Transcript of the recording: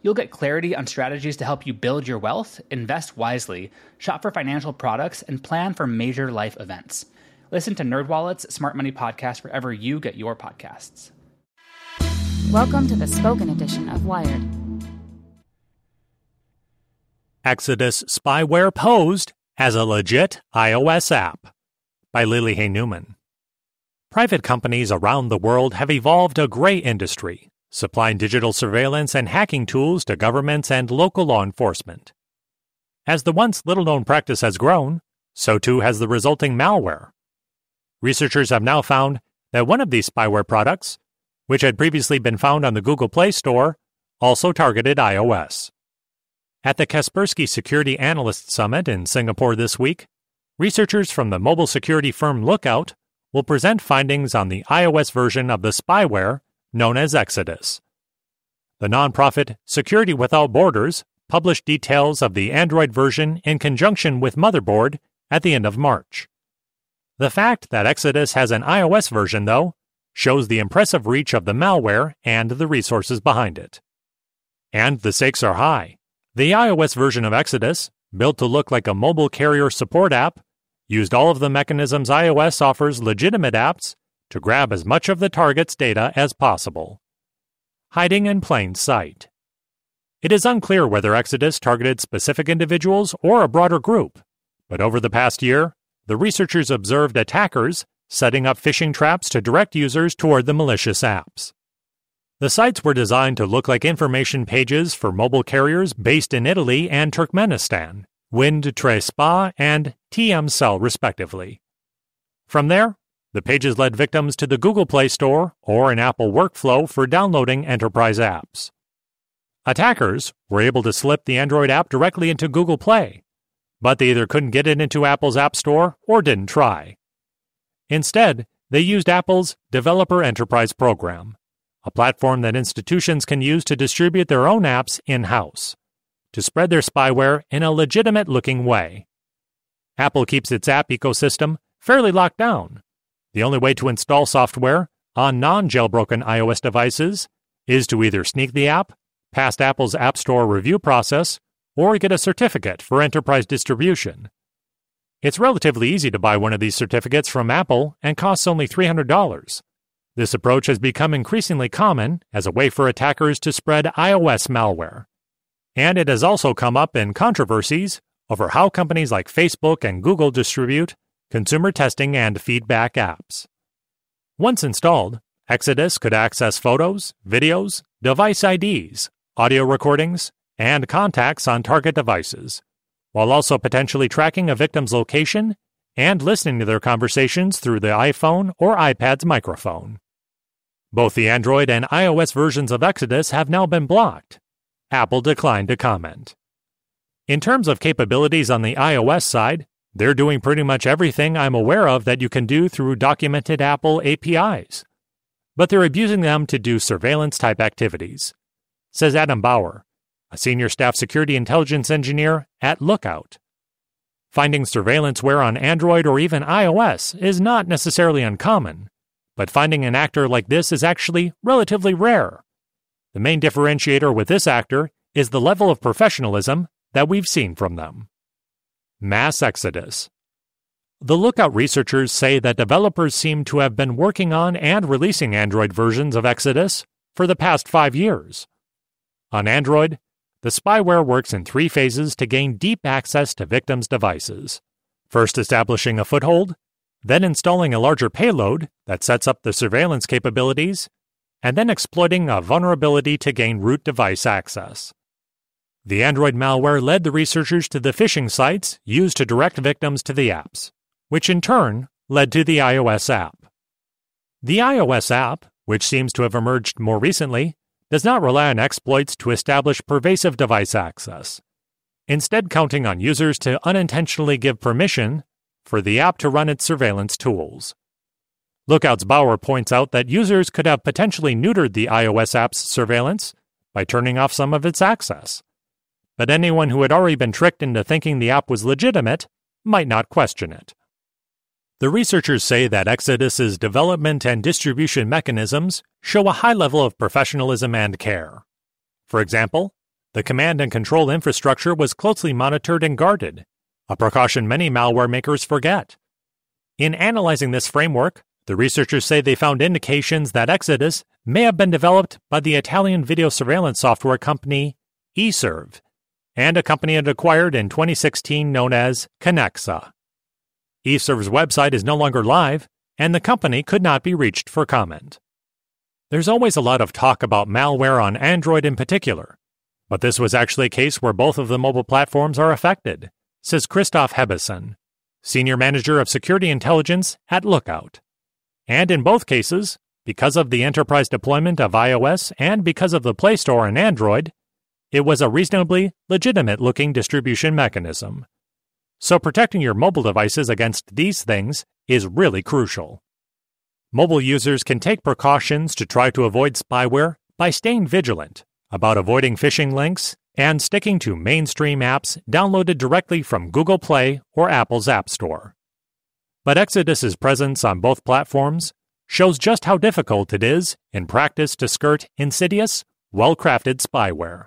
You'll get clarity on strategies to help you build your wealth, invest wisely, shop for financial products, and plan for major life events. Listen to NerdWallet's Smart Money Podcast wherever you get your podcasts. Welcome to the spoken edition of Wired. Exodus spyware posed as a legit iOS app by Lily Hay Newman. Private companies around the world have evolved a gray industry, supplying digital surveillance and hacking tools to governments and local law enforcement. As the once little known practice has grown, so too has the resulting malware. Researchers have now found that one of these spyware products, which had previously been found on the Google Play Store, also targeted iOS. At the Kaspersky Security Analyst Summit in Singapore this week, researchers from the mobile security firm Lookout will present findings on the iOS version of the spyware known as Exodus. The nonprofit Security Without Borders published details of the Android version in conjunction with Motherboard at the end of March. The fact that Exodus has an iOS version, though, shows the impressive reach of the malware and the resources behind it. And the stakes are high. The iOS version of Exodus, built to look like a mobile carrier support app, used all of the mechanisms iOS offers legitimate apps to grab as much of the target's data as possible. Hiding in plain sight. It is unclear whether Exodus targeted specific individuals or a broader group, but over the past year, the researchers observed attackers setting up phishing traps to direct users toward the malicious apps. The sites were designed to look like information pages for mobile carriers based in Italy and Turkmenistan, Wind Tre Spa and TM Cell, respectively. From there, the pages led victims to the Google Play Store or an Apple workflow for downloading enterprise apps. Attackers were able to slip the Android app directly into Google Play, but they either couldn't get it into Apple's App Store or didn't try. Instead, they used Apple's Developer Enterprise Program, a platform that institutions can use to distribute their own apps in house, to spread their spyware in a legitimate looking way. Apple keeps its app ecosystem fairly locked down. The only way to install software on non jailbroken iOS devices is to either sneak the app, past Apple's App Store review process, or get a certificate for enterprise distribution. It's relatively easy to buy one of these certificates from Apple and costs only $300. This approach has become increasingly common as a way for attackers to spread iOS malware. And it has also come up in controversies over how companies like Facebook and Google distribute consumer testing and feedback apps. Once installed, Exodus could access photos, videos, device IDs, audio recordings, and contacts on target devices while also potentially tracking a victim's location and listening to their conversations through the iPhone or iPad's microphone. Both the Android and iOS versions of Exodus have now been blocked. Apple declined to comment. In terms of capabilities on the iOS side, they're doing pretty much everything I'm aware of that you can do through documented Apple APIs. But they're abusing them to do surveillance type activities, says Adam Bauer, a senior staff security intelligence engineer at Lookout. Finding surveillanceware on Android or even iOS is not necessarily uncommon, but finding an actor like this is actually relatively rare. The main differentiator with this actor is the level of professionalism that we've seen from them. Mass Exodus. the Lookout researchers say that developers seem to have been working on and releasing Android versions of Exodus for the past five years. On Android, the spyware works in three phases to gain deep access to victims' devices. First, establishing a foothold, then installing a larger payload that sets up the surveillance capabilities, and then exploiting a vulnerability to gain root device access. The Android malware led the researchers to the phishing sites used to direct victims to the apps which in turn led to the iOS app. The iOS app, which seems to have emerged more recently, does not rely on exploits to establish pervasive device access, instead, counting on users to unintentionally give permission for the app to run its surveillance tools. Lookout's Bauer points out that users could have potentially neutered the iOS app's surveillance by turning off some of its access. But anyone who had already been tricked into thinking the app was legitimate might not question it. The researchers say that Exodus's development and distribution mechanisms show a high level of professionalism and care. For example, the command and control infrastructure was closely monitored and guarded, a precaution many malware makers forget. In analyzing this framework, the researchers say they found indications that Exodus may have been developed by the Italian video surveillance software company eSurv and a company it acquired in 2016 known as Connexxa eSurv's website is no longer live, and the company could not be reached for comment. There's always a lot of talk about malware on Android in particular, but this was actually a case where both of the mobile platforms are affected, says Christoph Hebeisen, Senior Manager of Security Intelligence at Lookout. And in both cases, because of the enterprise deployment of iOS and because of the Play Store on Android, it was a reasonably legitimate looking distribution mechanism. So protecting your mobile devices against these things is really crucial. Mobile users can take precautions to try to avoid spyware by staying vigilant about avoiding phishing links and sticking to mainstream apps downloaded directly from Google Play or Apple's App Store. But Exodus's presence on both platforms shows just how difficult it is in practice to skirt insidious, well crafted spyware.